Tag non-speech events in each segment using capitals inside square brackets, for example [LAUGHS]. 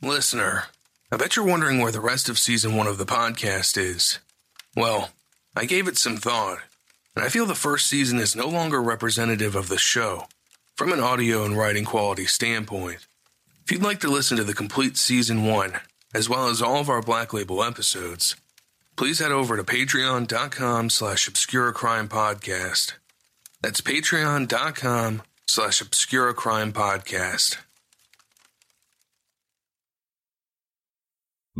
Listener, I bet you're wondering where the rest of season one of the podcast is. Well, I gave it some thought, and I feel the first season is no longer representative of the show from an audio and writing quality standpoint. If you'd like to listen to the complete season one, as well as all of our Black Label episodes, please head over to patreon.com slash obscura crime podcast. That's patreon.com slash obscura crime podcast.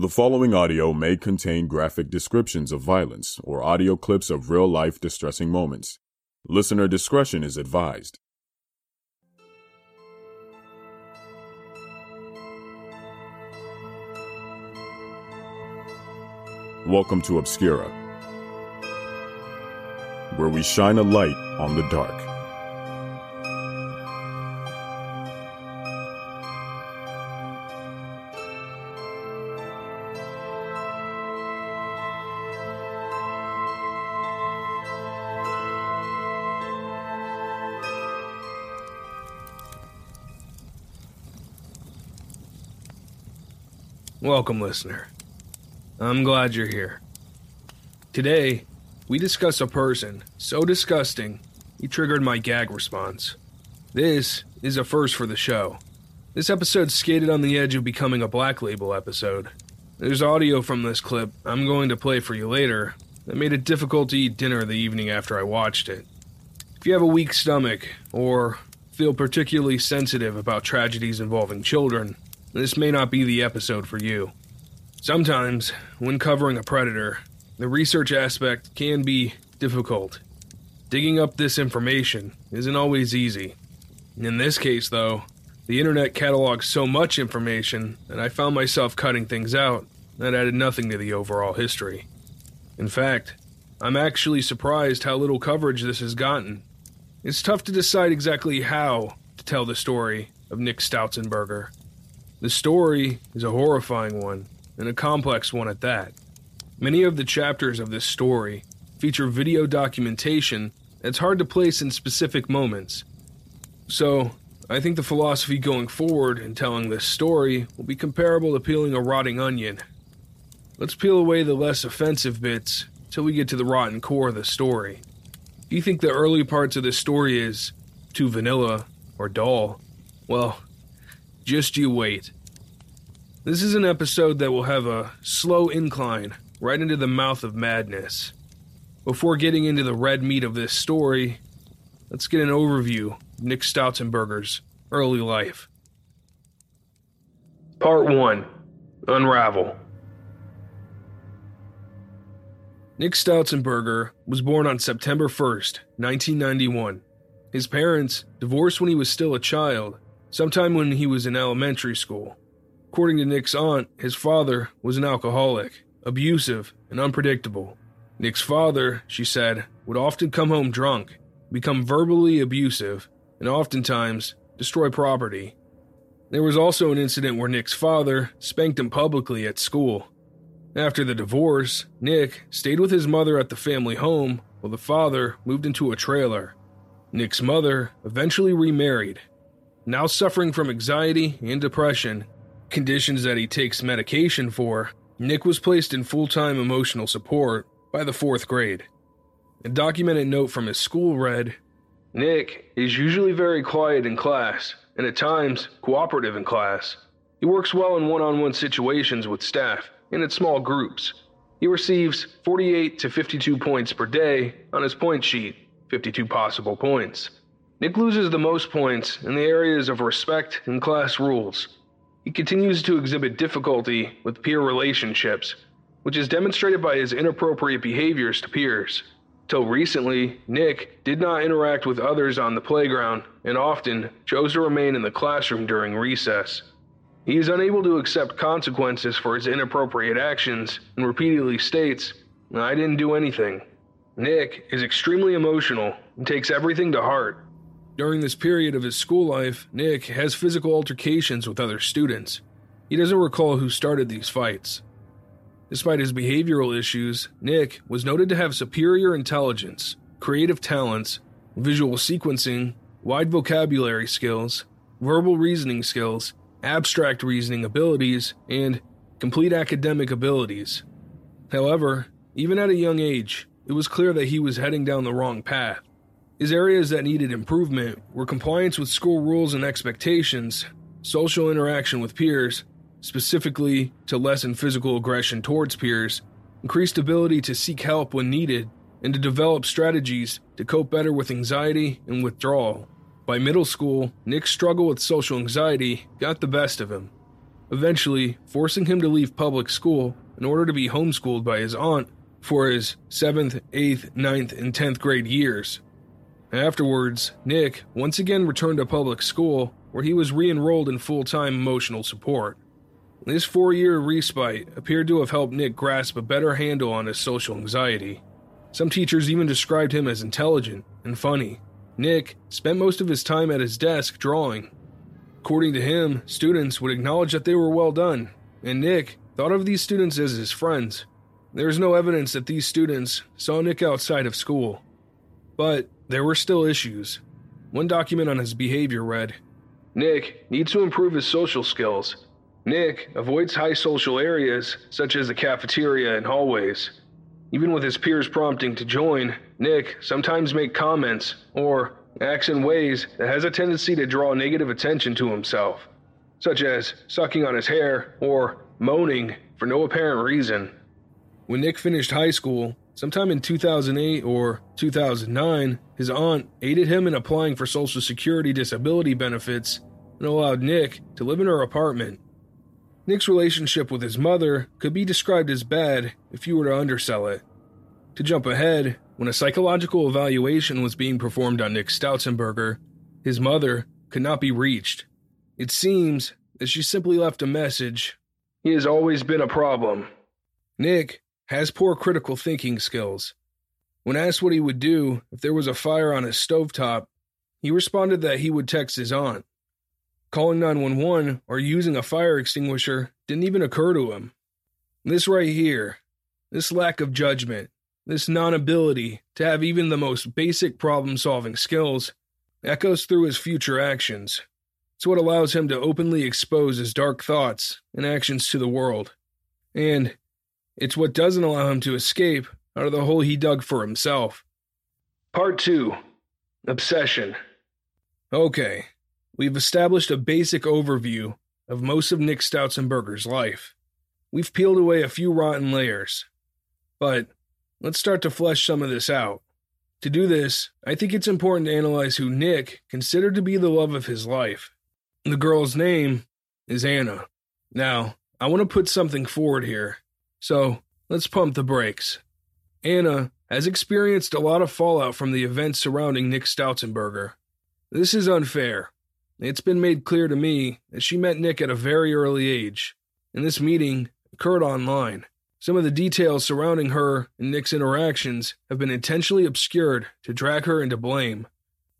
The following audio may contain graphic descriptions of violence or audio clips of real life distressing moments. Listener discretion is advised. Welcome to Obscura, where we shine a light on the dark. Welcome, listener. I'm glad you're here. Today, we discuss a person so disgusting he triggered my gag response. This is a first for the show. This episode skated on the edge of becoming a Black Label episode. There's audio from this clip I'm going to play for you later that made it difficult to eat dinner the evening after I watched it. If you have a weak stomach or feel particularly sensitive about tragedies involving children, this may not be the episode for you. Sometimes, when covering a predator, the research aspect can be difficult. Digging up this information isn't always easy. In this case, though, the internet catalogs so much information that I found myself cutting things out that added nothing to the overall history. In fact, I'm actually surprised how little coverage this has gotten. It's tough to decide exactly how to tell the story of Nick Stautzenberger. The story is a horrifying one, and a complex one at that. Many of the chapters of this story feature video documentation that's hard to place in specific moments. So, I think the philosophy going forward in telling this story will be comparable to peeling a rotting onion. Let's peel away the less offensive bits till we get to the rotten core of the story. If you think the early parts of this story is too vanilla or dull, well, just you wait. This is an episode that will have a slow incline right into the mouth of madness. Before getting into the red meat of this story, let's get an overview of Nick Stautzenberger's early life. Part 1 Unravel. Nick Stautzenberger was born on September 1st, 1991. His parents divorced when he was still a child, sometime when he was in elementary school. According to Nick's aunt, his father was an alcoholic, abusive, and unpredictable. Nick's father, she said, would often come home drunk, become verbally abusive, and oftentimes destroy property. There was also an incident where Nick's father spanked him publicly at school. After the divorce, Nick stayed with his mother at the family home while the father moved into a trailer. Nick's mother eventually remarried. Now suffering from anxiety and depression, conditions that he takes medication for, Nick was placed in full time emotional support by the fourth grade. A documented note from his school read Nick is usually very quiet in class, and at times cooperative in class. He works well in one on one situations with staff and in small groups. He receives 48 to 52 points per day on his point sheet, 52 possible points. Nick loses the most points in the areas of respect and class rules. He continues to exhibit difficulty with peer relationships, which is demonstrated by his inappropriate behaviors to peers. Till recently, Nick did not interact with others on the playground and often chose to remain in the classroom during recess. He is unable to accept consequences for his inappropriate actions and repeatedly states, I didn't do anything. Nick is extremely emotional and takes everything to heart. During this period of his school life, Nick has physical altercations with other students. He doesn't recall who started these fights. Despite his behavioral issues, Nick was noted to have superior intelligence, creative talents, visual sequencing, wide vocabulary skills, verbal reasoning skills, abstract reasoning abilities, and complete academic abilities. However, even at a young age, it was clear that he was heading down the wrong path. His areas that needed improvement were compliance with school rules and expectations, social interaction with peers, specifically to lessen physical aggression towards peers, increased ability to seek help when needed, and to develop strategies to cope better with anxiety and withdrawal. By middle school, Nick's struggle with social anxiety got the best of him, eventually forcing him to leave public school in order to be homeschooled by his aunt for his 7th, 8th, 9th, and 10th grade years. Afterwards, Nick once again returned to public school where he was re enrolled in full time emotional support. This four year respite appeared to have helped Nick grasp a better handle on his social anxiety. Some teachers even described him as intelligent and funny. Nick spent most of his time at his desk drawing. According to him, students would acknowledge that they were well done, and Nick thought of these students as his friends. There is no evidence that these students saw Nick outside of school. But there were still issues. One document on his behavior read Nick needs to improve his social skills Nick avoids high social areas such as the cafeteria and hallways. Even with his peers prompting to join, Nick sometimes makes comments or acts in ways that has a tendency to draw negative attention to himself, such as sucking on his hair or moaning for no apparent reason. When Nick finished high school, sometime in 2008 or 2009, his aunt aided him in applying for Social Security disability benefits and allowed Nick to live in her apartment. Nick's relationship with his mother could be described as bad if you were to undersell it. To jump ahead, when a psychological evaluation was being performed on Nick Stautzenberger, his mother could not be reached. It seems that she simply left a message He has always been a problem. Nick has poor critical thinking skills. When asked what he would do if there was a fire on his stovetop, he responded that he would text his aunt. Calling 911 or using a fire extinguisher didn't even occur to him. This right here, this lack of judgment, this non ability to have even the most basic problem solving skills, echoes through his future actions. It's what allows him to openly expose his dark thoughts and actions to the world. And it's what doesn't allow him to escape out of the hole he dug for himself. Part 2 Obsession. Okay, We've established a basic overview of most of Nick Stautzenberger's life. We've peeled away a few rotten layers. But let's start to flesh some of this out. To do this, I think it's important to analyze who Nick considered to be the love of his life. The girl's name is Anna. Now, I want to put something forward here, so let's pump the brakes. Anna has experienced a lot of fallout from the events surrounding Nick Stautzenberger. This is unfair. It's been made clear to me that she met Nick at a very early age, and this meeting occurred online. Some of the details surrounding her and Nick's interactions have been intentionally obscured to drag her into blame.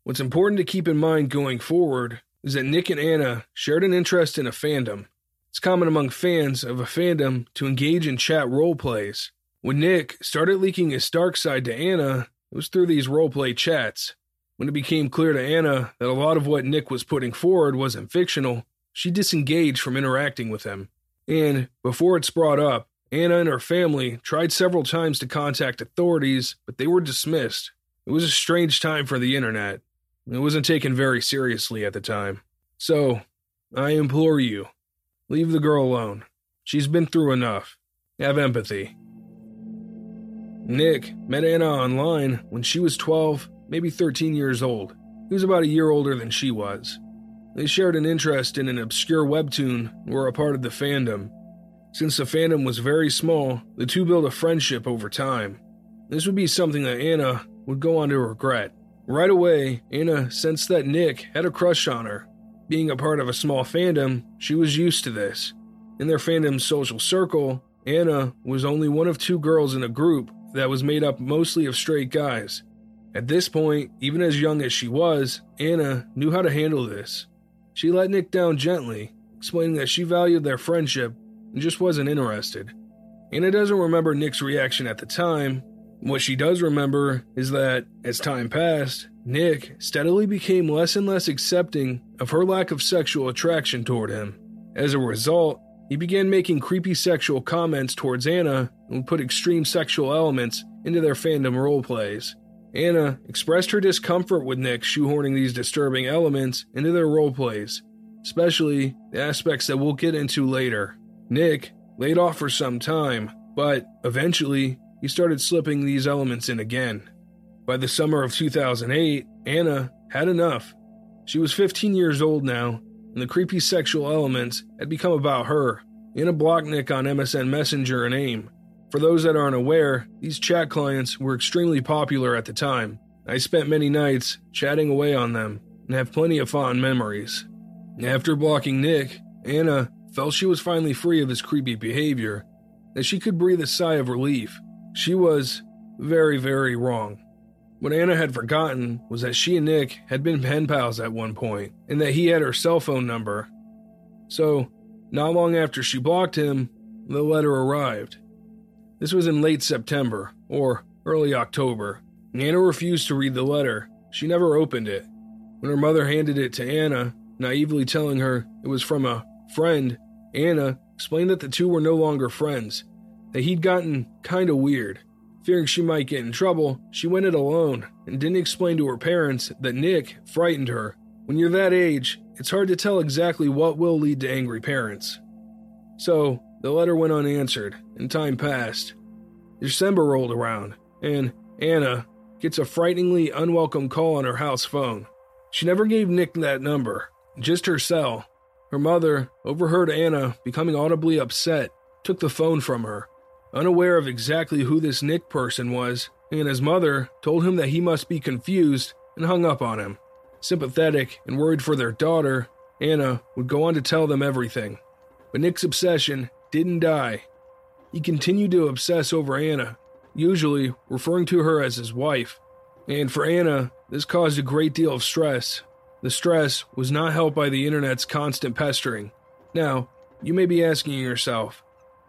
What's important to keep in mind going forward is that Nick and Anna shared an interest in a fandom. It's common among fans of a fandom to engage in chat role plays. When Nick started leaking his dark side to Anna, it was through these roleplay chats. When it became clear to Anna that a lot of what Nick was putting forward wasn't fictional, she disengaged from interacting with him. And before it's brought up, Anna and her family tried several times to contact authorities, but they were dismissed. It was a strange time for the internet. It wasn't taken very seriously at the time. So, I implore you, leave the girl alone. She's been through enough. Have empathy. Nick met Anna online when she was 12 maybe 13 years old. He was about a year older than she was. They shared an interest in an obscure webtoon and were a part of the fandom. Since the fandom was very small, the two built a friendship over time. This would be something that Anna would go on to regret. Right away, Anna sensed that Nick had a crush on her. Being a part of a small fandom, she was used to this. In their fandom's social circle, Anna was only one of two girls in a group that was made up mostly of straight guys. At this point, even as young as she was, Anna knew how to handle this. She let Nick down gently, explaining that she valued their friendship and just wasn't interested. Anna doesn't remember Nick's reaction at the time. What she does remember is that, as time passed, Nick steadily became less and less accepting of her lack of sexual attraction toward him. As a result, he began making creepy sexual comments towards Anna and put extreme sexual elements into their fandom roleplays. Anna expressed her discomfort with Nick shoehorning these disturbing elements into their roleplays, especially the aspects that we'll get into later. Nick laid off for some time, but eventually he started slipping these elements in again. By the summer of 2008, Anna had enough. She was 15 years old now, and the creepy sexual elements had become about her. Anna blocked Nick on MSN Messenger and AIM. For those that aren't aware, these chat clients were extremely popular at the time. I spent many nights chatting away on them and have plenty of fond memories. After blocking Nick, Anna felt she was finally free of his creepy behavior, that she could breathe a sigh of relief. She was very, very wrong. What Anna had forgotten was that she and Nick had been pen pals at one point, and that he had her cell phone number. So, not long after she blocked him, the letter arrived. This was in late September, or early October. Anna refused to read the letter. She never opened it. When her mother handed it to Anna, naively telling her it was from a friend, Anna explained that the two were no longer friends, that he'd gotten kinda weird. Fearing she might get in trouble, she went it alone and didn't explain to her parents that Nick frightened her. When you're that age, it's hard to tell exactly what will lead to angry parents. So, the letter went unanswered, and time passed. December rolled around, and Anna gets a frighteningly unwelcome call on her house phone. She never gave Nick that number, just her cell. Her mother overheard Anna becoming audibly upset, took the phone from her. Unaware of exactly who this Nick person was, and his mother told him that he must be confused and hung up on him. Sympathetic and worried for their daughter, Anna would go on to tell them everything. But Nick's obsession didn't die. He continued to obsess over Anna, usually referring to her as his wife. And for Anna, this caused a great deal of stress. The stress was not helped by the internet's constant pestering. Now, you may be asking yourself,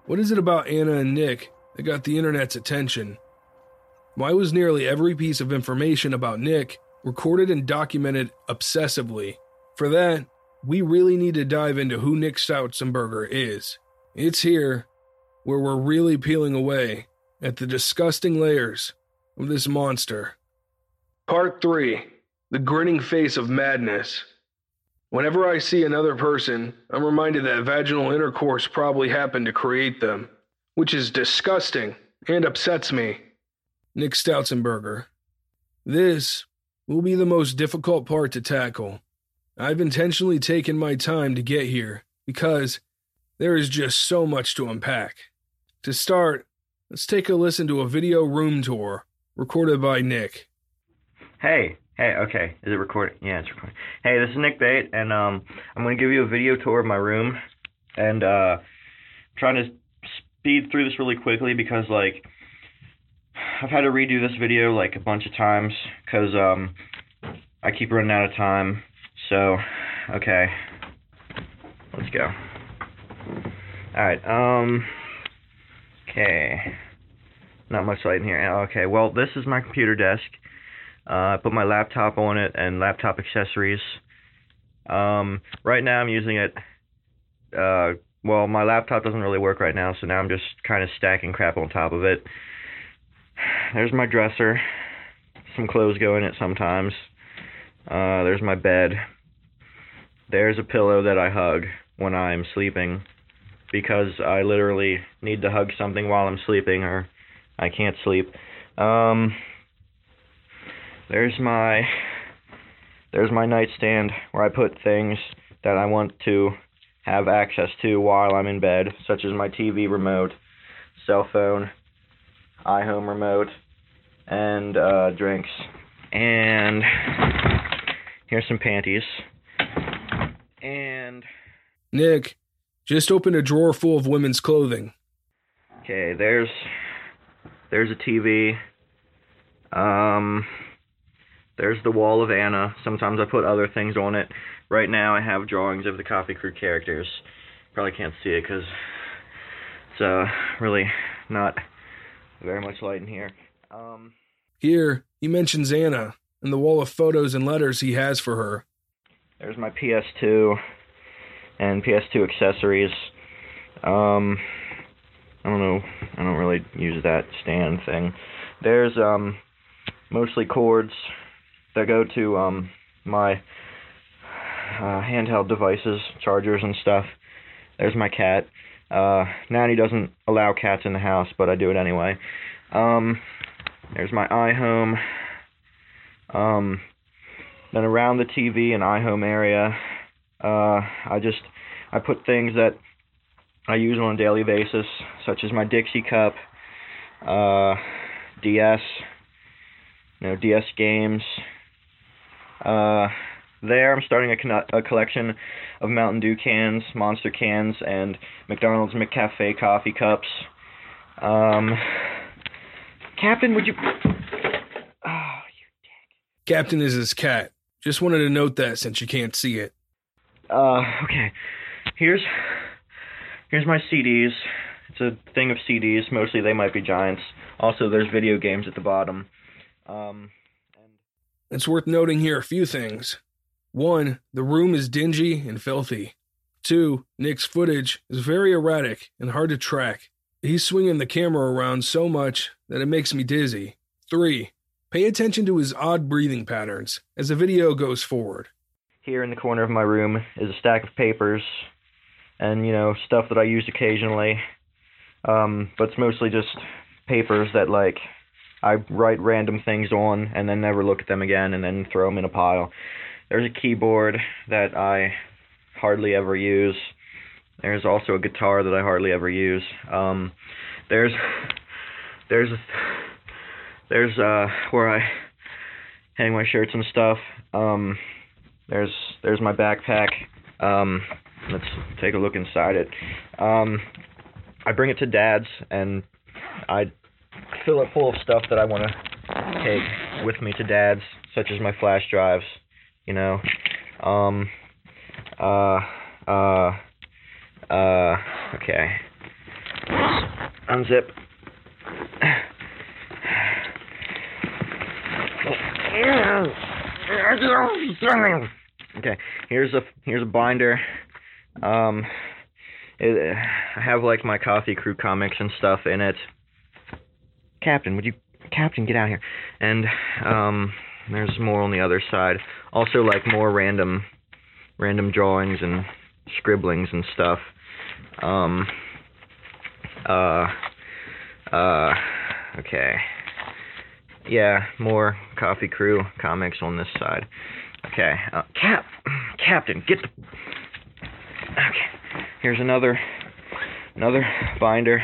what is it about Anna and Nick that got the internet's attention? Why was nearly every piece of information about Nick recorded and documented obsessively? For that, we really need to dive into who Nick Stautzenberger is. It's here where we're really peeling away at the disgusting layers of this monster. Part 3 The Grinning Face of Madness. Whenever I see another person, I'm reminded that vaginal intercourse probably happened to create them, which is disgusting and upsets me. Nick Stautzenberger. This will be the most difficult part to tackle. I've intentionally taken my time to get here because there is just so much to unpack. To start, let's take a listen to a video room tour recorded by Nick. Hey, hey, okay, is it recording? Yeah, it's recording. Hey, this is Nick Bate, and um, I'm gonna give you a video tour of my room, and uh, I'm trying to speed through this really quickly because like I've had to redo this video like a bunch of times because um, I keep running out of time. So, okay, let's go. All right, um, okay, not much light in here. Okay, well, this is my computer desk. Uh, I put my laptop on it and laptop accessories. Um, right now I'm using it. Uh, well, my laptop doesn't really work right now, so now I'm just kind of stacking crap on top of it. [SIGHS] There's my dresser. Some clothes go in it sometimes. Uh, there's my bed. There's a pillow that I hug when I'm sleeping because I literally need to hug something while I'm sleeping or I can't sleep. Um, there's my there's my nightstand where I put things that I want to have access to while I'm in bed, such as my TV remote, cell phone, iHome remote, and uh, drinks. And here's some panties. And Nick, just opened a drawer full of women's clothing. okay, there's there's a TV. Um, there's the wall of Anna. Sometimes I put other things on it. Right now I have drawings of the Coffee Crew characters. Probably can't see it because it's uh, really not very much light in here. Um, Here, he mentions Anna and the wall of photos and letters he has for her. there's my PS2 and PS2 accessories. Um, I don't know. I don't really use that stand thing. There's um mostly cords that go to um my uh, handheld devices, chargers and stuff. There's my cat. Uh, Nanny doesn't allow cats in the house, but I do it anyway. Um, there's my iHome. Um, then around the TV and iHome area, uh, I just I put things that I use on a daily basis, such as my Dixie cup, uh, DS, you know, DS games. Uh, there, I'm starting a, conno- a collection of Mountain Dew cans, Monster cans, and McDonald's McCafe coffee cups. Um, Captain, would you? Oh, you dick. Captain is his cat. Just wanted to note that since you can't see it. Uh, okay. Here's here's my CDs. It's a thing of CDs. Mostly they might be giants. Also, there's video games at the bottom. Um, It's worth noting here a few things. One, the room is dingy and filthy. Two, Nick's footage is very erratic and hard to track. He's swinging the camera around so much that it makes me dizzy. Three, pay attention to his odd breathing patterns as the video goes forward. here in the corner of my room is a stack of papers, and you know stuff that I use occasionally. Um, but it's mostly just papers that like I write random things on and then never look at them again and then throw them in a pile. There's a keyboard that I hardly ever use. There's also a guitar that I hardly ever use. Um, there's there's there's uh where I hang my shirts and stuff. Um, there's there's my backpack. Um, let's take a look inside it. Um, I bring it to Dad's and I fill it full of stuff that I want to take with me to Dad's, such as my flash drives. You know, um, uh, uh, uh. Okay. Unzip. Okay, here's a here's a binder. Um, it, I have like my coffee crew comics and stuff in it. Captain, would you, Captain, get out here? And um, there's more on the other side. Also, like more random, random drawings and scribblings and stuff. Um, uh, uh, okay. Yeah, more coffee crew comics on this side. Okay, uh, Cap, Captain, get the. Okay, here's another, another binder.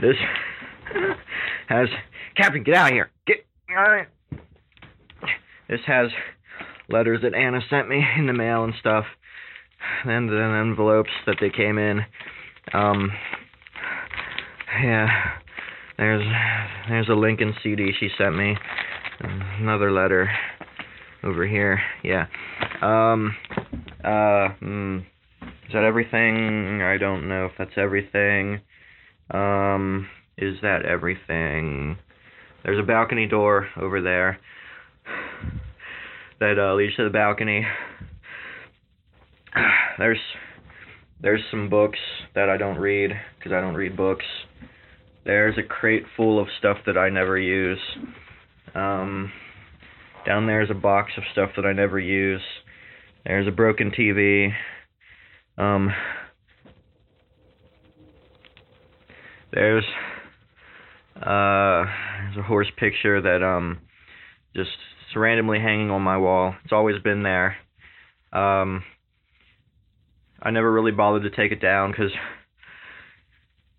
This [LAUGHS] has Captain, get out of here. Get. This has letters that Anna sent me in the mail and stuff, and then envelopes that they came in. Um, yeah. There's there's a Lincoln CD she sent me. Another letter over here. Yeah. Um. Uh. Mm, is that everything? I don't know if that's everything. Um. Is that everything? There's a balcony door over there [SIGHS] that uh, leads to the balcony. [SIGHS] There's there's some books that I don't read because I don't read books. There's a crate full of stuff that I never use. Um, down there's a box of stuff that I never use. There's a broken TV. Um, there's uh, there's a horse picture that um just randomly hanging on my wall. It's always been there. Um, I never really bothered to take it down because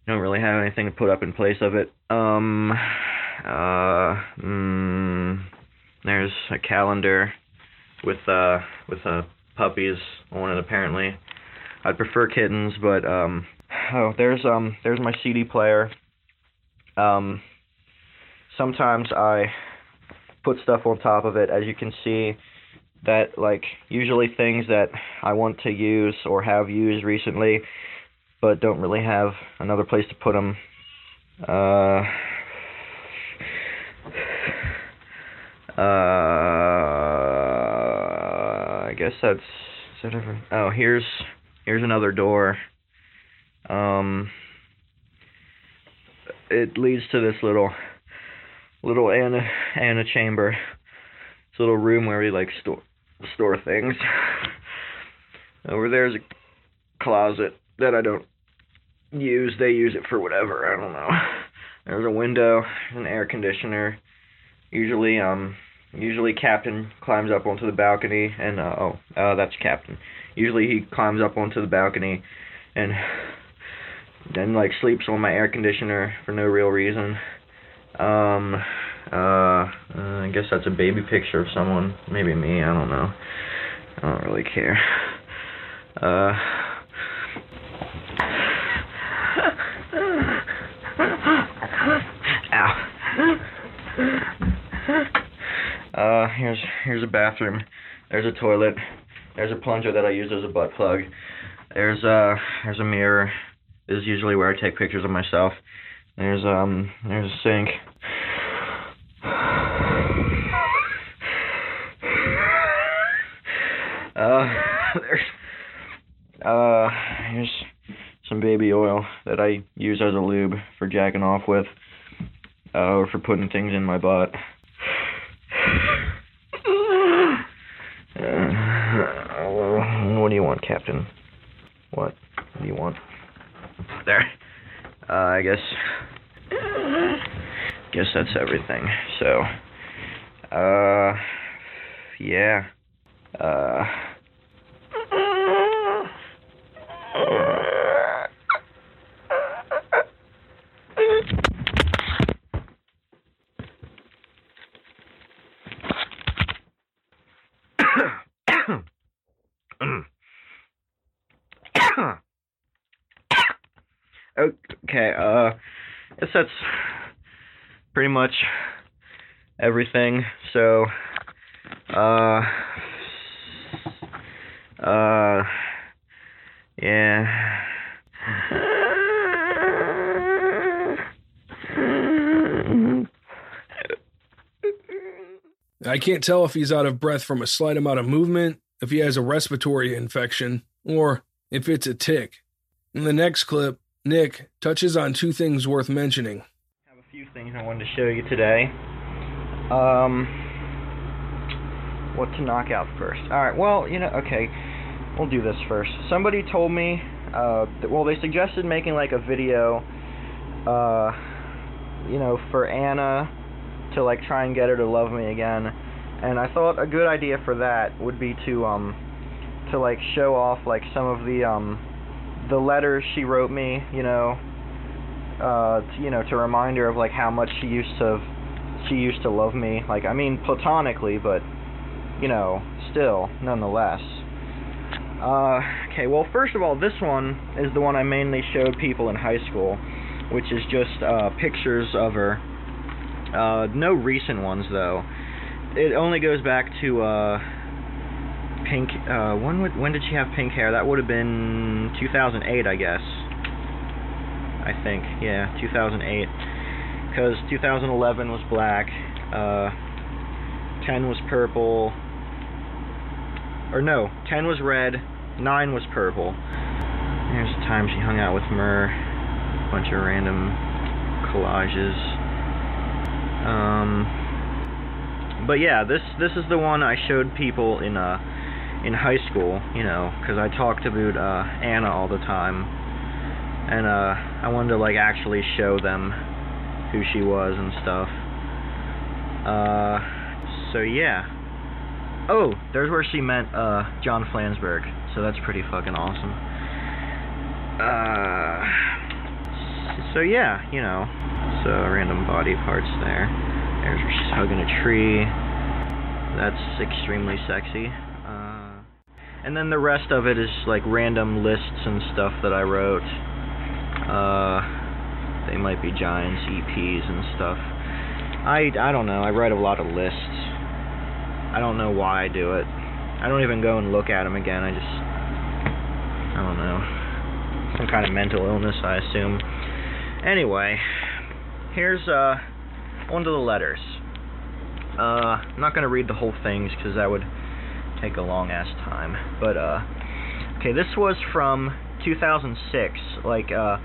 I don't really have anything to put up in place of it. Um, uh, mm, there's a calendar with uh with uh puppies on it apparently. I'd prefer kittens, but um oh there's um there's my CD player. Um sometimes I put stuff on top of it as you can see that like usually things that I want to use or have used recently but don't really have another place to put them. Uh uh, I guess that's. Is that ever? Oh, here's here's another door. Um, it leads to this little little Anna Anna chamber. This little room where we like store store things. Over there's a closet that I don't use. They use it for whatever. I don't know. There's a window, an air conditioner. Usually, um, usually Captain climbs up onto the balcony, and uh, oh, uh, that's Captain. Usually he climbs up onto the balcony, and then like sleeps on my air conditioner for no real reason. Um, uh, uh, I guess that's a baby picture of someone, maybe me. I don't know. I don't really care. Uh. Ow. Uh, here's here's a bathroom. There's a toilet. There's a plunger that I use as a butt plug. There's uh there's a mirror. This is usually where I take pictures of myself. There's um there's a sink. Uh [LAUGHS] there's uh here's some baby oil that I use as a lube for jacking off with. Uh, or for putting things in my butt. Uh, what do you want, Captain? What do you want? There. Uh, I guess. Guess that's everything. So. Uh. Yeah. Uh. okay, uh, I guess that's pretty much everything. So, uh, uh, yeah. I can't tell if he's out of breath from a slight amount of movement, if he has a respiratory infection, or if it's a tick. In the next clip, Nick touches on two things worth mentioning. I have a few things I wanted to show you today. Um, what to knock out first? Alright, well, you know, okay, we'll do this first. Somebody told me, uh, that, well, they suggested making like a video, uh, you know, for Anna to like try and get her to love me again. And I thought a good idea for that would be to, um, to like show off like some of the, um, the letters she wrote me, you know, uh, to, you know, to remind her of like how much she used to, she used to love me. Like, I mean, platonically, but you know, still, nonetheless. Uh, okay, well, first of all, this one is the one I mainly showed people in high school, which is just uh, pictures of her. Uh, no recent ones though. It only goes back to uh, pink. Uh, when would, when did she have pink hair? That would have been 2008, I guess. I think, yeah, 2008. Because 2011 was black. Uh, 10 was purple. Or no, 10 was red. 9 was purple. There's the time she hung out with Murr. Bunch of random collages. Um, but yeah, this this is the one I showed people in uh in high school, you know, because I talked about uh, Anna all the time, and uh, I wanted to like actually show them who she was and stuff. Uh, so yeah. Oh, there's where she met uh, John Flansburgh, so that's pretty fucking awesome. Uh, so yeah, you know, so random body parts there. There's her she's hugging a tree. That's extremely sexy. Uh, and then the rest of it is like random lists and stuff that I wrote. Uh, they might be giants, EPs, and stuff. I I don't know. I write a lot of lists. I don't know why I do it. I don't even go and look at them again. I just I don't know. Some kind of mental illness, I assume. Anyway, here's uh one of the letters. Uh, I'm not gonna read the whole things because that would take a long ass time. But uh, okay, this was from 2006, like uh,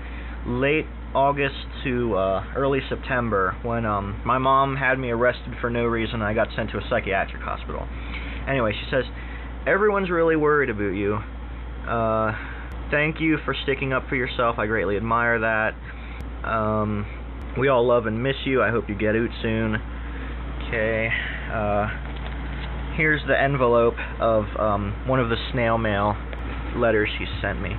late August to uh, early September, when um my mom had me arrested for no reason. I got sent to a psychiatric hospital. Anyway, she says, everyone's really worried about you. Uh, thank you for sticking up for yourself. I greatly admire that. Um, we all love and miss you. I hope you get out soon. Okay. Uh, here's the envelope of um, one of the snail mail letters she sent me.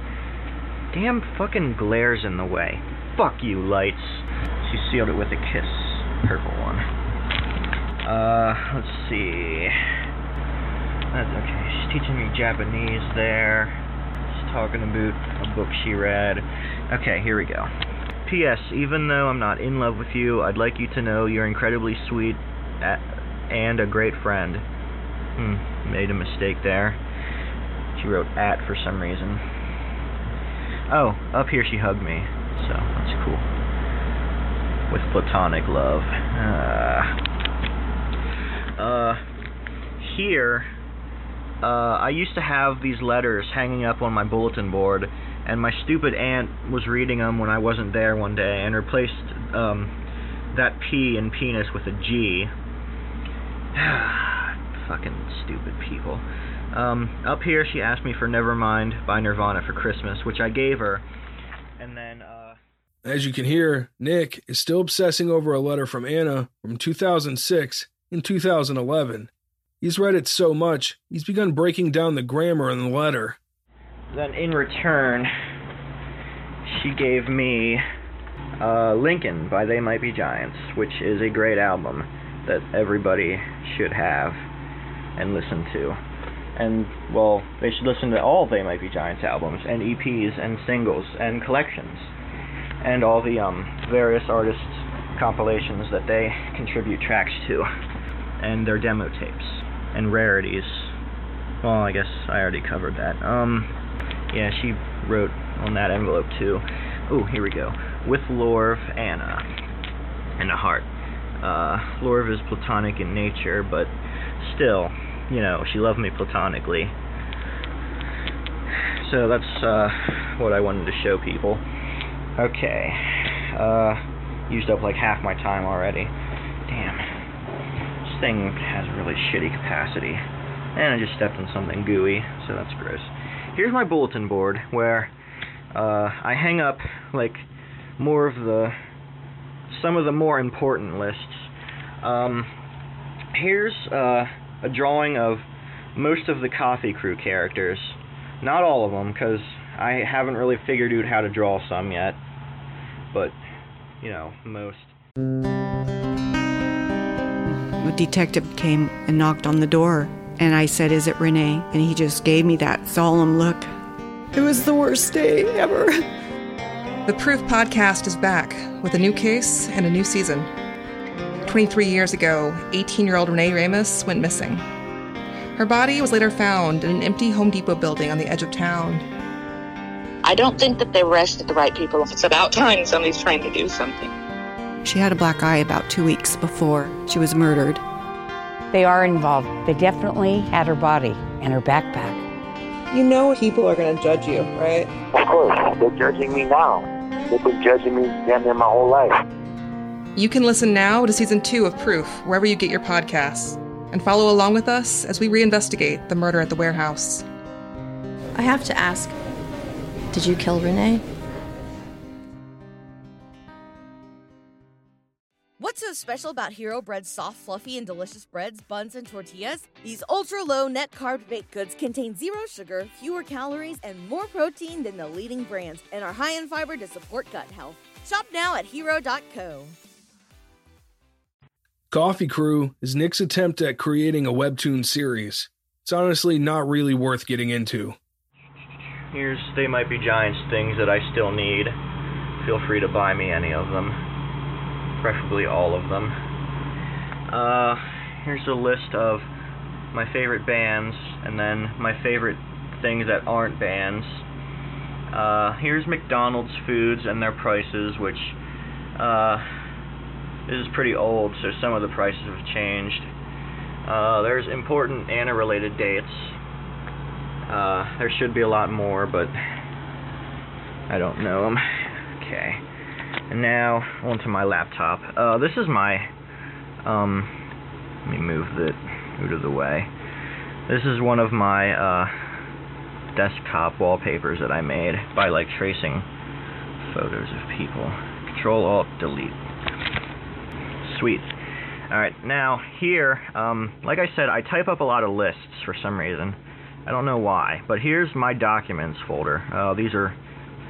Damn fucking glares in the way. Fuck you, lights. She sealed it with a kiss. Purple one. Uh, let's see. That's okay. She's teaching me Japanese there. She's talking about a book she read. Okay, here we go. P.S. Even though I'm not in love with you, I'd like you to know you're incredibly sweet and a great friend. Hmm, made a mistake there. She wrote at for some reason. Oh, up here she hugged me, so that's cool. With platonic love. Uh, uh here, uh, I used to have these letters hanging up on my bulletin board, and my stupid aunt was reading them when I wasn't there one day and replaced um, that P in penis with a G. [SIGHS] Fucking stupid people. Um, up here, she asked me for Nevermind by Nirvana for Christmas, which I gave her, and then. Uh... As you can hear, Nick is still obsessing over a letter from Anna from 2006 in 2011. He's read it so much, he's begun breaking down the grammar in the letter. Then, in return, she gave me uh, Lincoln by They Might Be Giants, which is a great album that everybody should have and listen to. And, well, they should listen to all They Might Be Giants albums, and EPs, and singles, and collections, and all the um, various artists' compilations that they contribute tracks to, and their demo tapes, and rarities. Well, I guess I already covered that. Um, yeah, she wrote on that envelope too. Oh, here we go. With Lorv, Anna, and a heart. Uh, Lorv is platonic in nature, but still, you know, she loved me platonically. So that's uh, what I wanted to show people. Okay. Uh, used up like half my time already. Damn. This thing has really shitty capacity. And I just stepped on something gooey, so that's gross. Here's my bulletin board where uh, I hang up like more of the some of the more important lists. Um, here's uh, a drawing of most of the Coffee Crew characters. Not all of them, because I haven't really figured out how to draw some yet. But, you know, most. A detective came and knocked on the door, and I said, Is it Renee? And he just gave me that solemn look. It was the worst day ever. The Proof podcast is back with a new case and a new season. 23 years ago, 18 year old Renee Ramos went missing. Her body was later found in an empty Home Depot building on the edge of town. I don't think that they arrested the right people. It's about time somebody's trying to do something. She had a black eye about two weeks before she was murdered. They are involved. They definitely had her body and her backpack. You know people are going to judge you, right? Of course. They're judging me now. They've been judging me damn near my whole life. You can listen now to season two of Proof wherever you get your podcasts and follow along with us as we reinvestigate the murder at the warehouse. I have to ask Did you kill Renee? What's so special about Hero Bread's soft, fluffy, and delicious breads, buns, and tortillas? These ultra low net carb baked goods contain zero sugar, fewer calories, and more protein than the leading brands, and are high in fiber to support gut health. Shop now at hero.co. Coffee Crew is Nick's attempt at creating a webtoon series. It's honestly not really worth getting into. Here's They Might Be Giants things that I still need. Feel free to buy me any of them. Preferably all of them. Uh, here's a list of my favorite bands and then my favorite things that aren't bands. Uh, here's McDonald's foods and their prices, which uh, this is pretty old, so some of the prices have changed. Uh, there's important Anna-related dates. Uh, there should be a lot more, but I don't know them. Okay. And now onto my laptop. Uh, this is my um. Let me move it out of the way. This is one of my uh, desktop wallpapers that I made by like tracing photos of people. Control Alt Delete. Sweet. Alright, now here, um, like I said, I type up a lot of lists for some reason. I don't know why, but here's my documents folder. Uh, these are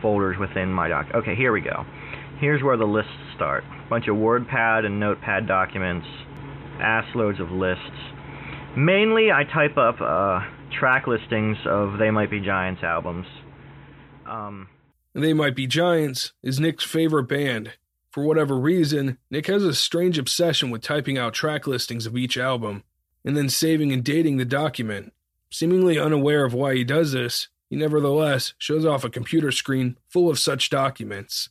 folders within my doc. Okay, here we go. Here's where the lists start. Bunch of WordPad and Notepad documents, ass loads of lists. Mainly, I type up uh, track listings of They Might Be Giants albums. Um, They Might Be Giants is Nick's favorite band. For whatever reason, Nick has a strange obsession with typing out track listings of each album and then saving and dating the document. Seemingly unaware of why he does this, he nevertheless shows off a computer screen full of such documents.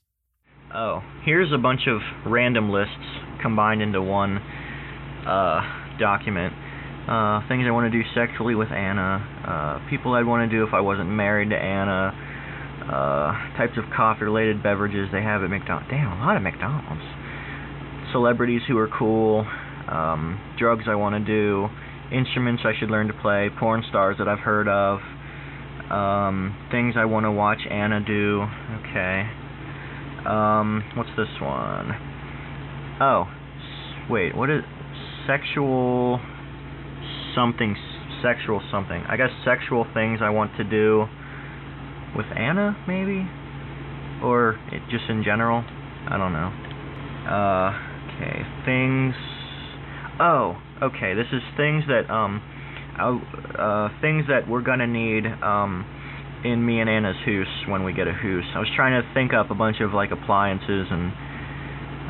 Oh, here's a bunch of random lists combined into one uh, document. Uh, things I want to do sexually with Anna, uh, people I'd want to do if I wasn't married to Anna, uh, types of coffee-related beverages they have at McDonald's. Damn, a lot of McDonald's. Celebrities who are cool, um, drugs I want to do, instruments I should learn to play, porn stars that I've heard of, um, things I want to watch Anna do. Okay. Um, what's this one? Oh, wait, what is sexual something sexual something? I guess sexual things I want to do with Anna maybe or it, just in general. I don't know. Uh, okay, things Oh, okay. This is things that um uh things that we're to need um in me and Anna's house when we get a house. I was trying to think up a bunch of like appliances and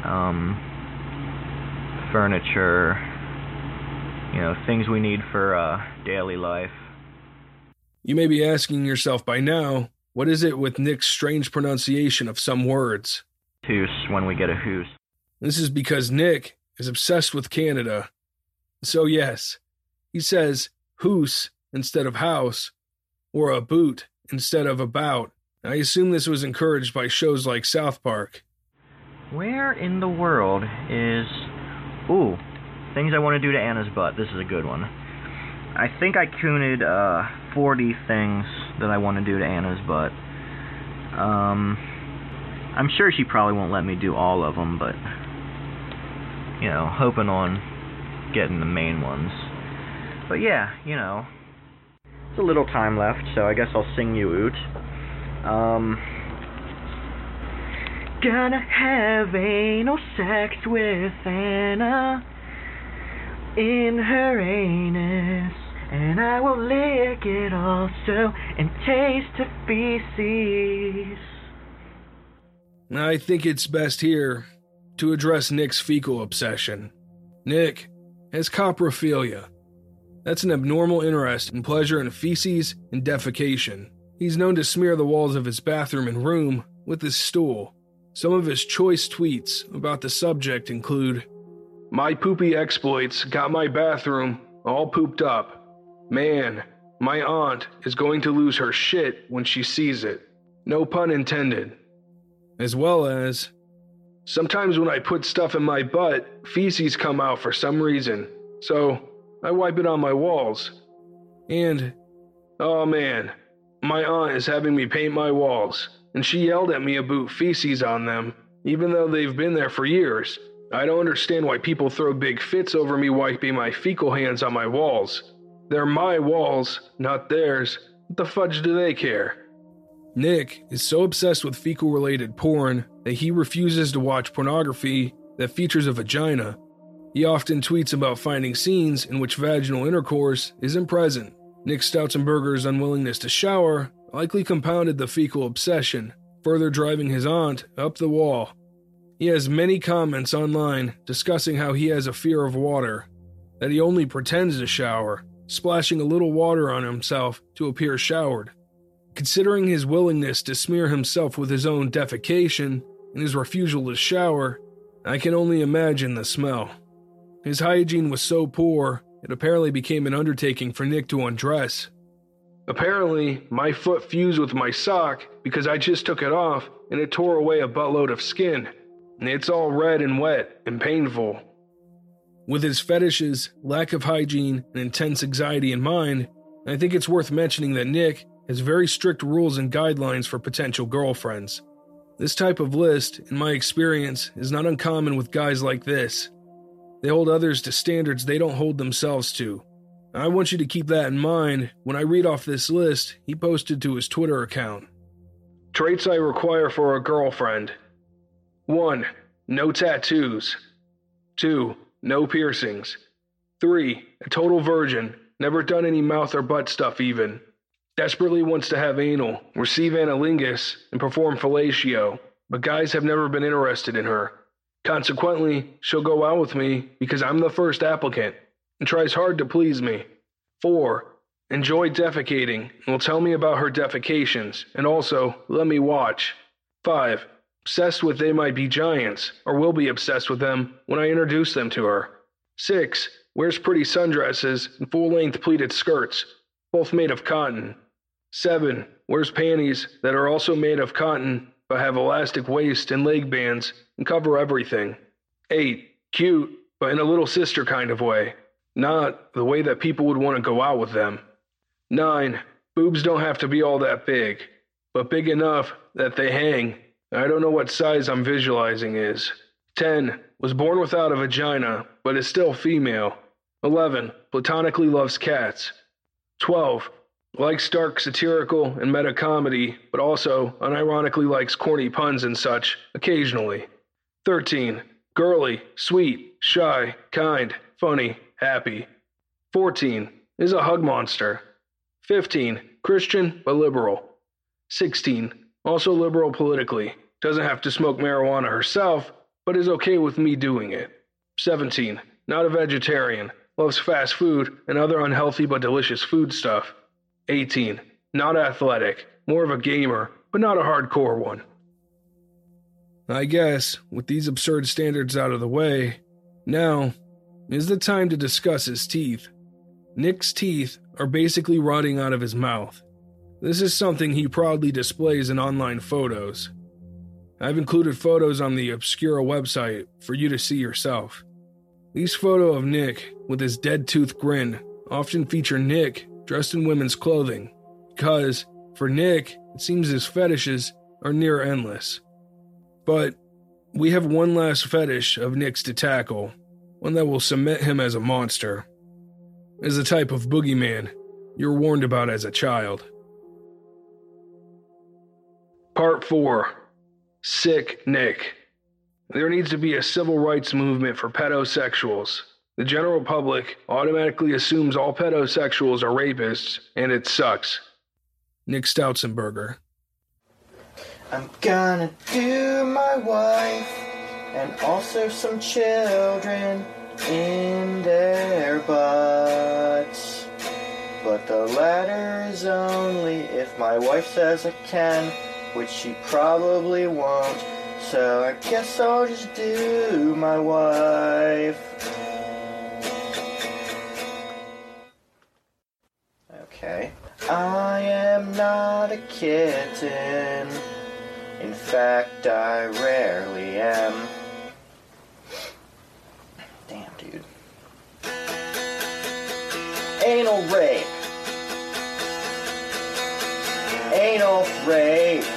um furniture, you know, things we need for uh daily life. You may be asking yourself by now, what is it with Nick's strange pronunciation of some words? House when we get a house. This is because Nick is obsessed with Canada. So, yes, he says hoose instead of house, or a boot instead of about. I assume this was encouraged by shows like South Park. Where in the world is Ooh, things I want to do to Anna's butt. This is a good one. I think I counted uh 40 things that I want to do to Anna's butt. Um I'm sure she probably won't let me do all of them, but you know, hoping on getting the main ones. But yeah, you know, there's a little time left, so I guess I'll sing you out. Um, gonna have anal sex with Anna in her anus, and I will lick it also and taste her feces. I think it's best here to address Nick's fecal obsession. Nick has coprophilia. That's an abnormal interest in pleasure in feces and defecation. He's known to smear the walls of his bathroom and room with his stool. Some of his choice tweets about the subject include My poopy exploits got my bathroom all pooped up. Man, my aunt is going to lose her shit when she sees it. No pun intended. As well as Sometimes when I put stuff in my butt, feces come out for some reason, so I wipe it on my walls. And, oh man, my aunt is having me paint my walls, and she yelled at me about feces on them, even though they've been there for years. I don't understand why people throw big fits over me wiping my fecal hands on my walls. They're my walls, not theirs. What the fudge do they care? Nick is so obsessed with fecal related porn that he refuses to watch pornography that features a vagina. He often tweets about finding scenes in which vaginal intercourse isn't present. Nick Stoutzenberger's unwillingness to shower likely compounded the fecal obsession, further driving his aunt up the wall. He has many comments online discussing how he has a fear of water, that he only pretends to shower, splashing a little water on himself to appear showered. Considering his willingness to smear himself with his own defecation and his refusal to shower, I can only imagine the smell. His hygiene was so poor, it apparently became an undertaking for Nick to undress. Apparently, my foot fused with my sock because I just took it off and it tore away a buttload of skin. It's all red and wet and painful. With his fetishes, lack of hygiene, and intense anxiety in mind, I think it's worth mentioning that Nick has very strict rules and guidelines for potential girlfriends. This type of list, in my experience, is not uncommon with guys like this. They hold others to standards they don't hold themselves to. I want you to keep that in mind when I read off this list he posted to his Twitter account. Traits I require for a girlfriend 1. No tattoos. 2. No piercings. 3. A total virgin, never done any mouth or butt stuff even. Desperately wants to have anal, receive analingus, and perform fellatio, but guys have never been interested in her. Consequently, she'll go out with me because I'm the first applicant and tries hard to please me. 4. Enjoy defecating and will tell me about her defecations and also let me watch. 5. Obsessed with they might be giants or will be obsessed with them when I introduce them to her. 6. Wears pretty sundresses and full length pleated skirts, both made of cotton. 7. Wears panties that are also made of cotton but have elastic waist and leg bands and cover everything. 8. Cute, but in a little sister kind of way. Not the way that people would want to go out with them. 9. Boobs don't have to be all that big, but big enough that they hang. I don't know what size I'm visualizing is. 10. Was born without a vagina, but is still female. 11. Platonically loves cats. 12 likes dark satirical and meta comedy, but also unironically likes corny puns and such occasionally. 13. Girly, sweet, shy, kind, funny, happy. 14. Is a hug monster. 15. Christian, but liberal. 16. Also liberal politically. Doesn't have to smoke marijuana herself, but is okay with me doing it. 17. Not a vegetarian. Loves fast food and other unhealthy but delicious food stuff. 18. Not athletic, more of a gamer, but not a hardcore one. I guess, with these absurd standards out of the way, now is the time to discuss his teeth. Nick's teeth are basically rotting out of his mouth. This is something he proudly displays in online photos. I've included photos on the Obscura website for you to see yourself. These photos of Nick with his dead tooth grin often feature Nick dressed in women's clothing, because, for Nick, it seems his fetishes are near endless. But we have one last fetish of Nick's to tackle, one that will cement him as a monster. As a type of boogeyman you're warned about as a child. Part 4 Sick Nick. There needs to be a civil rights movement for pedosexuals. The general public automatically assumes all pedosexuals are rapists, and it sucks. Nick Stoutzenberger. I'm gonna do my wife and also some children in their butts. But the latter is only if my wife says I can, which she probably won't. So I guess I'll just do my wife. Okay. I am not a kitten. In fact, I rarely am. Damn, dude. Anal rape. Anal rape.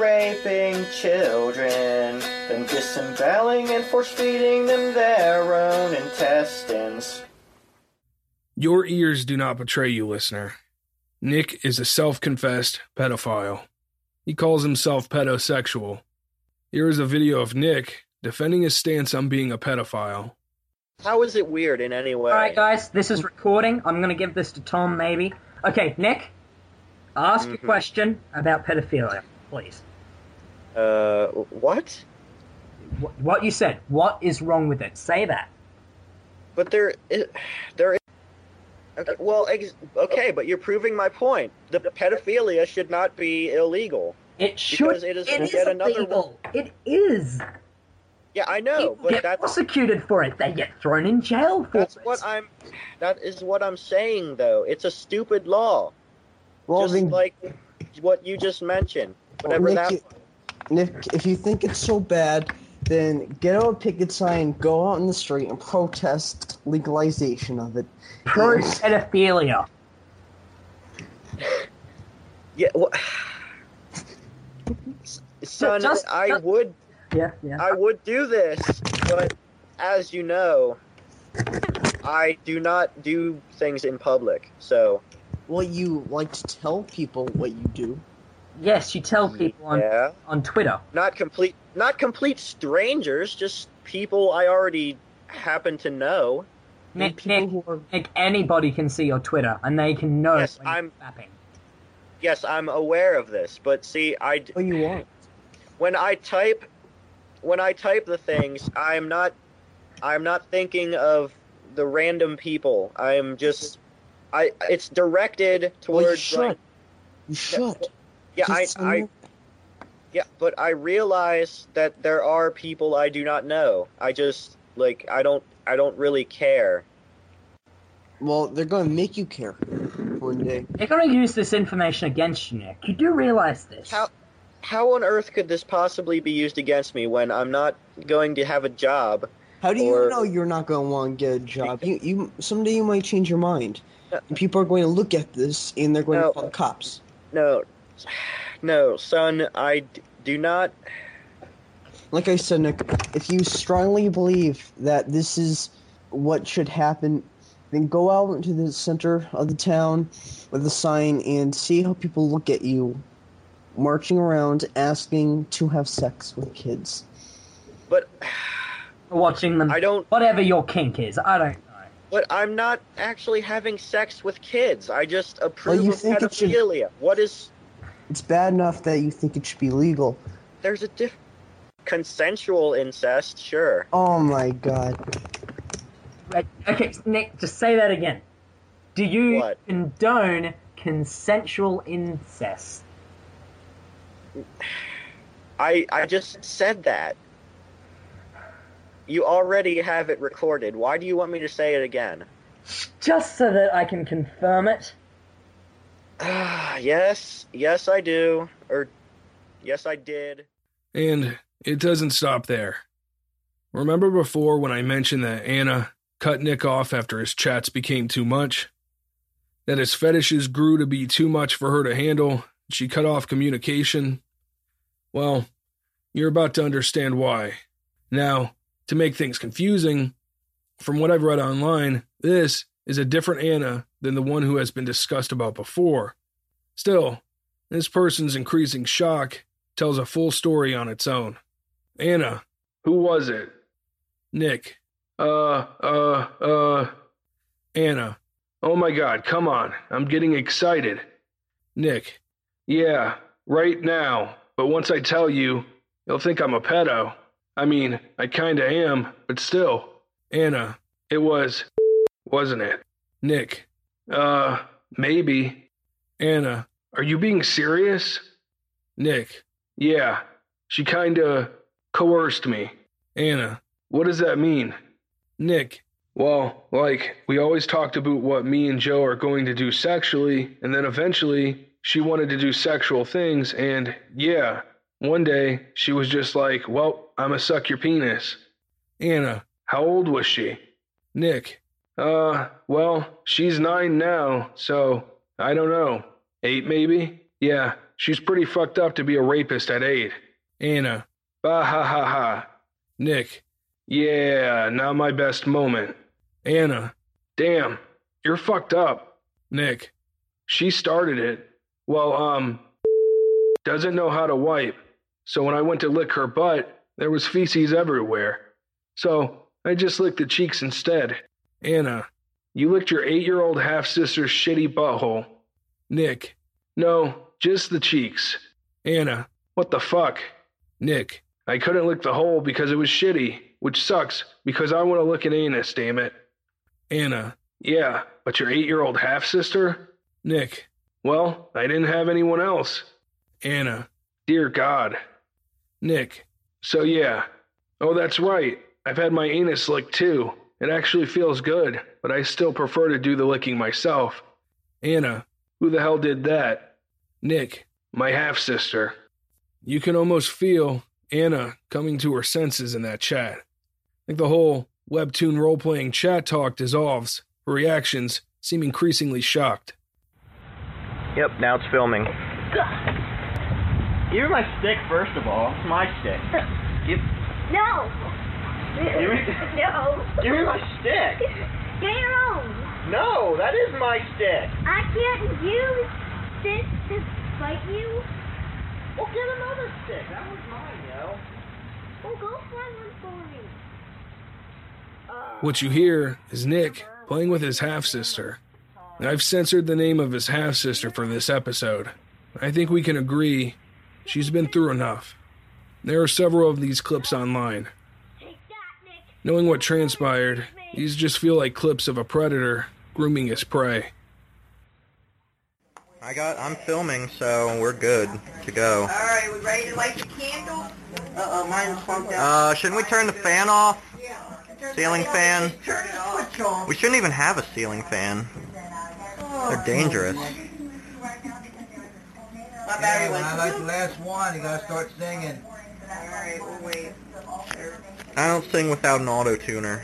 Raping children, then disemboweling and force feeding them their own intestines. Your ears do not betray you, listener. Nick is a self confessed pedophile. He calls himself pedosexual. Here is a video of Nick defending his stance on being a pedophile. How is it weird in any way? All right, guys, this is recording. I'm going to give this to Tom, maybe. Okay, Nick, ask a Mhm. question about pedophilia, please. Uh, what? What you said. What is wrong with it? Say that. But there, i- there. is- Okay, well, ex- okay, but you're proving my point. The pedophilia should not be illegal. It should. Because it is it is yet another illegal. It is. Yeah, I know, People but get that's prosecuted for it. They get thrown in jail for that's it. what I'm. That is what I'm saying, though. It's a stupid law. Well, just then- like what you just mentioned. Whatever Nick, that. you- Nick, if you think it's so bad, then get out a picket sign, go out in the street, and protest legalization of it. Pro pedophilia. Yeah. Well, son, just- I just- would. Yeah, yeah. I would do this, but as you know, I do not do things in public. So Well, you like to tell people what you do. Yes, you tell mm, people on yeah, on Twitter. not complete, not complete strangers, just people I already happen to know. Nick, Nick, Nick, anybody can see your Twitter and they can know Yes, I'm- fapping. Yes, I'm aware of this, but see, I d- Oh, you are. when I type when I type the things, I'm not I'm not thinking of the random people. I'm just I it's directed Well, you towards should. like You should. Yeah, I I yeah, but I realize that there are people I do not know. I just like I don't I don't really care. Well, they're going to make you care one day. They're going to use this information against you, Nick. You do realize this. How how on earth could this possibly be used against me when I'm not going to have a job? How do you or- know you're not going to want to get a job? You, you someday you might change your mind, and people are going to look at this and they're going No. to call the cops. No, no, son, I d- do not. Like I said, Nick, if you strongly believe that this is what should happen, then go out into the center of the town with a sign and see how people look at you, marching around asking to have sex with kids. But watching them. I don't. Whatever your kink is, I don't know. But I'm not actually having sex with kids. I just approve you of think it should- pedophilia. What is? It's bad enough that you think it should be legal. There's a diff. Consensual incest, sure. Oh my god. Right, Okay, Nick, just say that again. Do you What? condone consensual incest? I I just said that. You already have it recorded. Why do you want me to say it again? Just so that I can confirm it. [SIGHS] Yes, yes, I do. Or, yes, I did. And it doesn't stop there. Remember before when I mentioned that Anna cut Nick off after his chats became too much? That his fetishes grew to be too much for her to handle? She cut off communication? Well, you're about to understand why. Now, to make things confusing, from what I've read online, this is a different Anna than the one who has been discussed about before. Still, this person's increasing shock tells a full story on its own. Anna, who was it? Nick. Uh, uh, uh. Anna. Oh my god, come on. I'm getting excited. Nick. Yeah, right now. But once I tell you, you'll think I'm a pedo. I mean, I kinda am, but still. Anna. It was. Wasn't it? Nick. Uh, maybe. Anna. Are you being serious? Nick. Yeah, she kinda coerced me. Anna, what does that mean? Nick, well, like, we always talked about what me and Joe are going to do sexually, and then eventually she wanted to do sexual things, and yeah, one day she was just like, well, I'ma suck your penis. Anna, how old was she? Nick, uh, well, she's nine now, so I don't know. Eight, maybe? Yeah, she's pretty fucked up to be a rapist at eight. Anna, bah ha ha ha. Nick. Yeah, not my best moment. Anna. Damn, you're fucked up. Nick. She started it. Well, um, doesn't know how to wipe. So when I went to lick her butt, there was feces everywhere. So I just licked the cheeks instead. Anna. You licked your eight year old half sister's shitty butthole. Nick. No, just the cheeks. Anna. What the fuck? Nick. I couldn't lick the hole because it was shitty, which sucks because I want to lick an anus, damn it. Anna. Yeah, but your eight year old half sister? Nick. Well, I didn't have anyone else. Anna. Dear God. Nick. So yeah. Oh, that's right. I've had my anus licked too. It actually feels good, but I still prefer to do the licking myself. Anna. Who the hell did that? Nick. My half sister. You can almost feel Anna coming to her senses in that chat. Like the whole webtoon role playing chat talk dissolves, her reactions seem increasingly shocked. Yep, now it's filming. Give me my stick first of all. It's my stick. [LAUGHS] Give, No. Give me- [LAUGHS] no. give me my stick. [LAUGHS] Get your own. No, that is my stick. I can't use this to fight you. Well, get another stick. That was mine, yo. Well, go find one for me. What you hear is Nick playing with his half sister. I've censored the name of his half sister for this episode. I think we can agree she's been through enough. There are several of these clips online. Knowing what transpired, these just feel like clips of a predator grooming his prey. I got. I'm filming, so we're good to go. Alright, we ready to light the candle? Uh-oh, mine's funked out. Uh, shouldn't we turn the fan off? Ceiling fan? Turn the switch on. We shouldn't even have a ceiling fan. They're dangerous. My battery Yeah, when went. I like the last one, you gotta start singing. Alright, we'll wait. I don't sing without an auto tuner.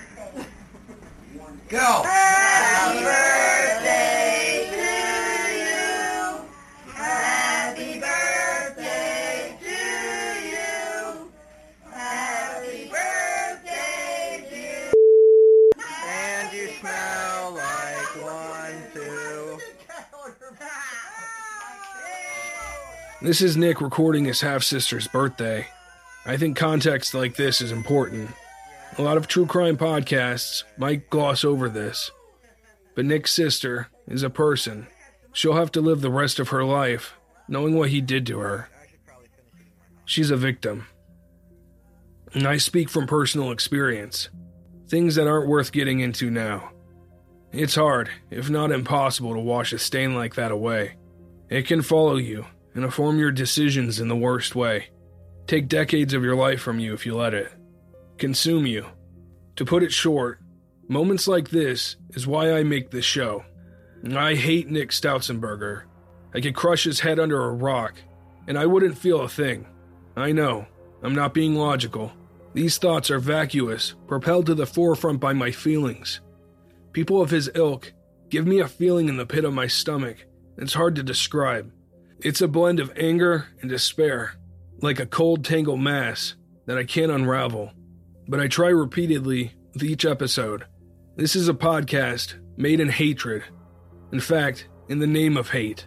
Go! Happy birthday to you. Happy birthday to you. Happy birthday, dear. And you smell like one, two. [LAUGHS] This is Nick recording his half sister's birthday. I think context like this is important. A lot of true crime podcasts might gloss over this. But Nick's sister is a person. She'll have to live the rest of her life knowing what he did to her. She's a victim. And I speak from personal experience. Things that aren't worth getting into now. It's hard, if not impossible, to wash a stain like that away. It can follow you and inform your decisions in the worst way. Take decades of your life from you if you let it. Consume you. To put it short, moments like this is why I make this show. I hate Nick Stoutzenberger. I could crush his head under a rock, and I wouldn't feel a thing. I know, I'm not being logical. These thoughts are vacuous, propelled to the forefront by my feelings. People of his ilk give me a feeling in the pit of my stomach that's hard to describe. It's a blend of anger and despair, like a cold, tangled mass that I can't unravel. But I try repeatedly with each episode. This is a podcast made in hatred. In fact, in the name of hate.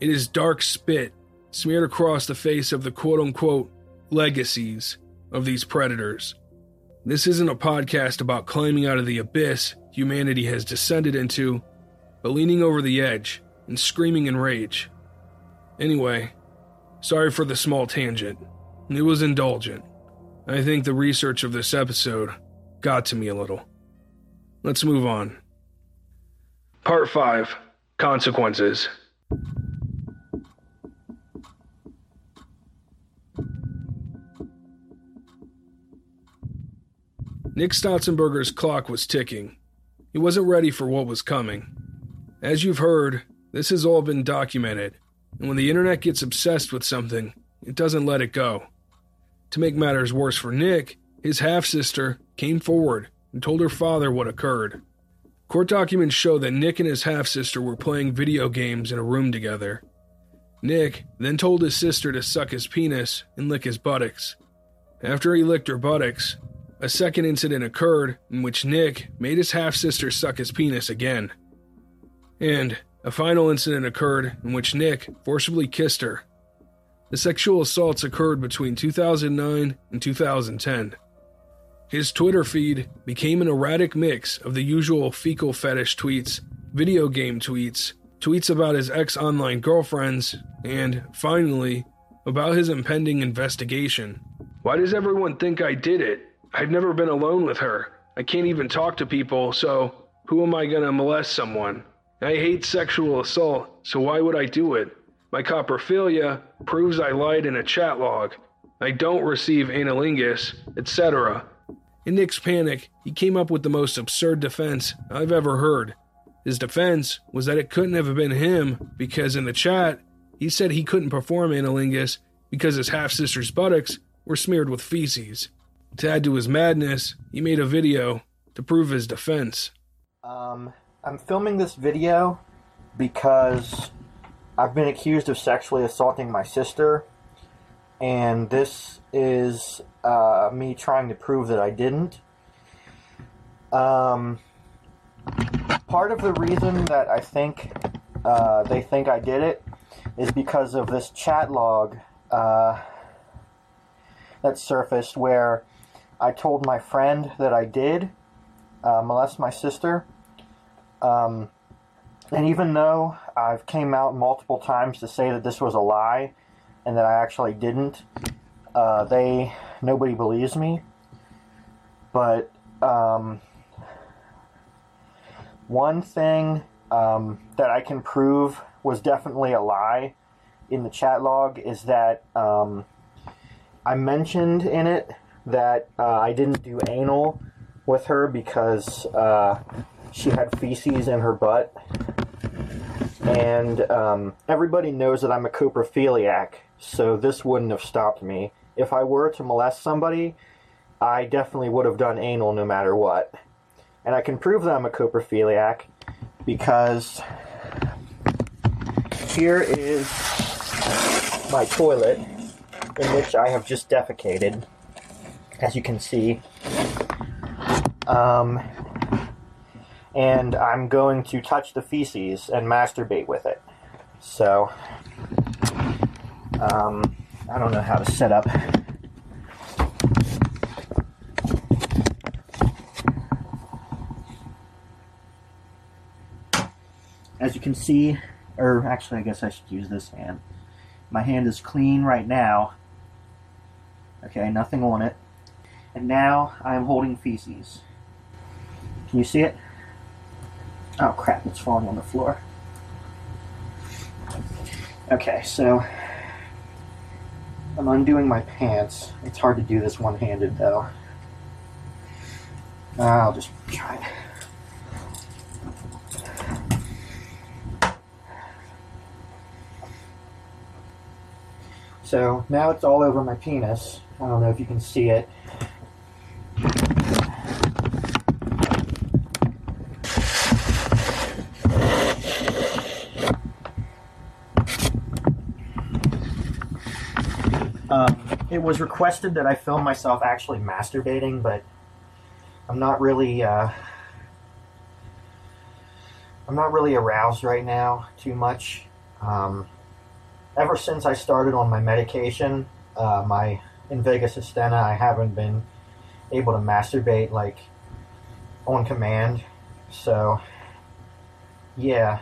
It is dark spit smeared across the face of the quote unquote legacies of these predators. This isn't a podcast about climbing out of the abyss humanity has descended into, but leaning over the edge and screaming in rage. Anyway, sorry for the small tangent. It was indulgent. I think the research of this episode got to me a little. Let's move on. Part 5 Consequences. Nick Stoutzenberger's clock was ticking. He wasn't ready for what was coming. As you've heard, this has all been documented, and when the internet gets obsessed with something, it doesn't let it go. To make matters worse for Nick, his half sister came forward and told her father what occurred. Court documents show that Nick and his half sister were playing video games in a room together. Nick then told his sister to suck his penis and lick his buttocks. After he licked her buttocks, a second incident occurred in which Nick made his half sister suck his penis again. And a final incident occurred in which Nick forcibly kissed her. The sexual assaults occurred between 2009 and 2010. His Twitter feed became an erratic mix of the usual fecal fetish tweets, video game tweets, tweets about his ex online girlfriends, and, finally, about his impending investigation. Why does everyone think I did it? I've never been alone with her. I can't even talk to people, so who am I gonna molest someone? I hate sexual assault, so why would I do it? My coprophilia proves I lied in a chat log. I don't receive analingus, etc. In Nick's panic, he came up with the most absurd defense I've ever heard. His defense was that it couldn't have been him because in the chat, he said he couldn't perform analingus because his half sister's buttocks were smeared with feces. To add to his madness, he made a video to prove his defense. Um, I'm filming this video because I've been accused of sexually assaulting my sister, and this is uh, me trying to prove that I didn't. Um, part of the reason that I think uh, they think I did it is because of this chat log uh, that surfaced where I told my friend that I did uh, molest my sister. Um, and even though I've came out multiple times to say that this was a lie and that I actually didn't, uh, they nobody believes me. But um, one thing um, that I can prove was definitely a lie in the chat log is that um, I mentioned in it that uh, I didn't do anal with her because uh, she had feces in her butt. And um, everybody knows that I'm a coprophiliac, so this wouldn't have stopped me. If I were to molest somebody, I definitely would have done anal no matter what. And I can prove that I'm a coprophiliac because here is my toilet in which I have just defecated, as you can see. Um, and I'm going to touch the feces and masturbate with it. So, um, I don't know how to set up. As you can see, or actually, I guess I should use this hand. My hand is clean right now. Okay, nothing on it. And now I am holding feces. Can you see it? Oh crap, it's falling on the floor. Okay, so I'm undoing my pants. It's hard to do this one handed though. I'll just try it. So now it's all over my penis. I don't know if you can see it. Um, it was requested that I film myself actually masturbating, but I'm not really uh, I'm not really aroused right now too much. Um, ever since I started on my medication, uh, my Invega Sustenna, I haven't been able to masturbate like on command. So, yeah.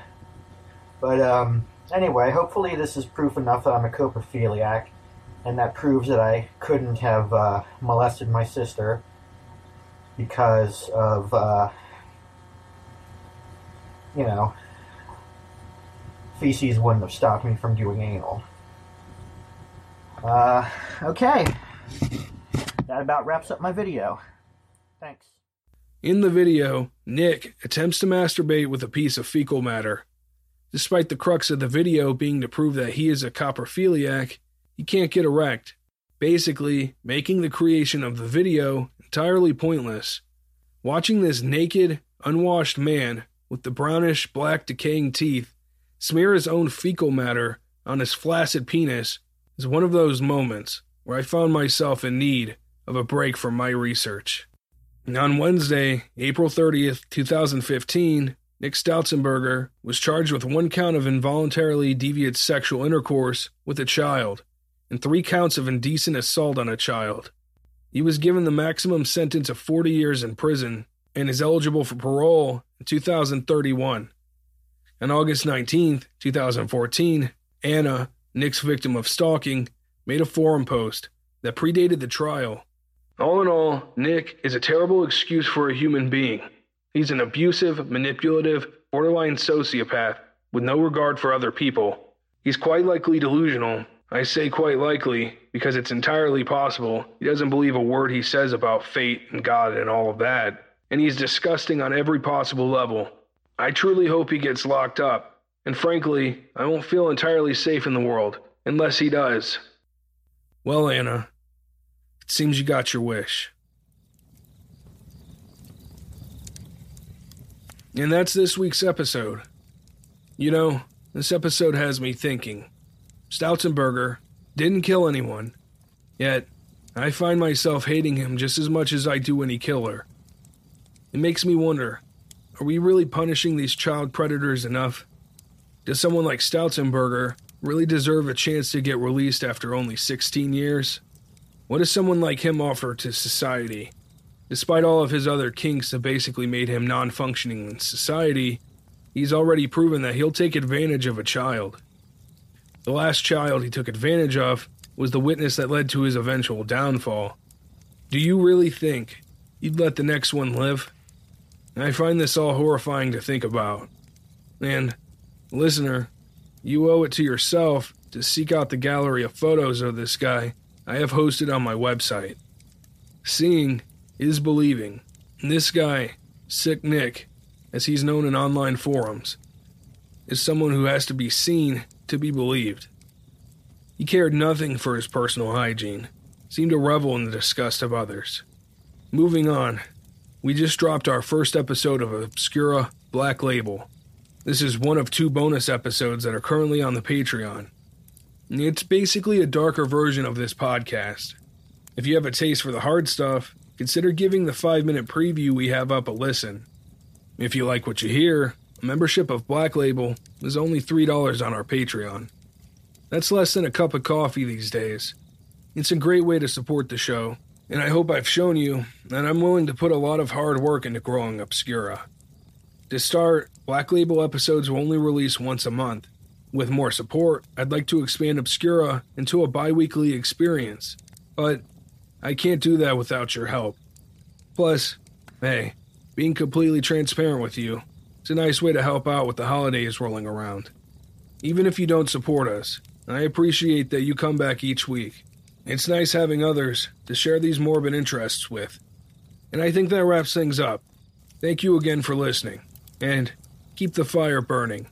But um, anyway, hopefully this is proof enough that I'm a coprophiliac, and that proves that I couldn't have uh, molested my sister because of, uh, you know, feces wouldn't have stopped me from doing anal. Uh, okay. That about wraps up my video. Thanks. In the video, Nick attempts to masturbate with a piece of fecal matter. Despite the crux of the video being to prove that he is a coprophiliac, he can't get erect, basically making the creation of the video entirely pointless. Watching this naked, unwashed man with the brownish black decaying teeth smear his own fecal matter on his flaccid penis is one of those moments where I found myself in need of a break from my research. On Wednesday, April 30th, 2015, Nick Stoutzenberger was charged with one count of involuntarily deviant sexual intercourse with a child and three counts of indecent assault on a child. He was given the maximum sentence of 40 years in prison and is eligible for parole in 2031. On August 19, 2014, Anna, Nick's victim of stalking, made a forum post that predated the trial. All in all, Nick is a terrible excuse for a human being. He's an abusive, manipulative, borderline sociopath with no regard for other people. He's quite likely delusional. I say quite likely because it's entirely possible he doesn't believe a word he says about fate and God and all of that. And he's disgusting on every possible level. I truly hope he gets locked up. And frankly, I won't feel entirely safe in the world unless he does. Well, Anna, it seems you got your wish. And that's this week's episode. You know, this episode has me thinking. Stoutzenberger didn't kill anyone, yet I find myself hating him just as much as I do any killer. It makes me wonder are we really punishing these child predators enough? Does someone like Stoutzenberger really deserve a chance to get released after only 16 years? What does someone like him offer to society? Despite all of his other kinks that basically made him non functioning in society, he's already proven that he'll take advantage of a child. The last child he took advantage of was the witness that led to his eventual downfall. Do you really think you'd let the next one live? I find this all horrifying to think about. And, listener, you owe it to yourself to seek out the gallery of photos of this guy I have hosted on my website. Seeing is believing. This guy, Sick Nick, as he's known in online forums, is someone who has to be seen to be believed. He cared nothing for his personal hygiene, seemed to revel in the disgust of others. Moving on, we just dropped our first episode of Obscura Black Label. This is one of two bonus episodes that are currently on the Patreon. It's basically a darker version of this podcast. If you have a taste for the hard stuff, consider giving the 5 minute preview we have up a listen. If you like what you hear, membership of Black Label is only $3 on our Patreon. That's less than a cup of coffee these days. It's a great way to support the show, and I hope I've shown you that I'm willing to put a lot of hard work into growing Obscura. To start, Black Label episodes will only release once a month. With more support, I'd like to expand Obscura into a bi weekly experience, but I can't do that without your help. Plus, hey, being completely transparent with you, it's a nice way to help out with the holidays rolling around. Even if you don't support us, I appreciate that you come back each week. It's nice having others to share these morbid interests with. And I think that wraps things up. Thank you again for listening, and keep the fire burning.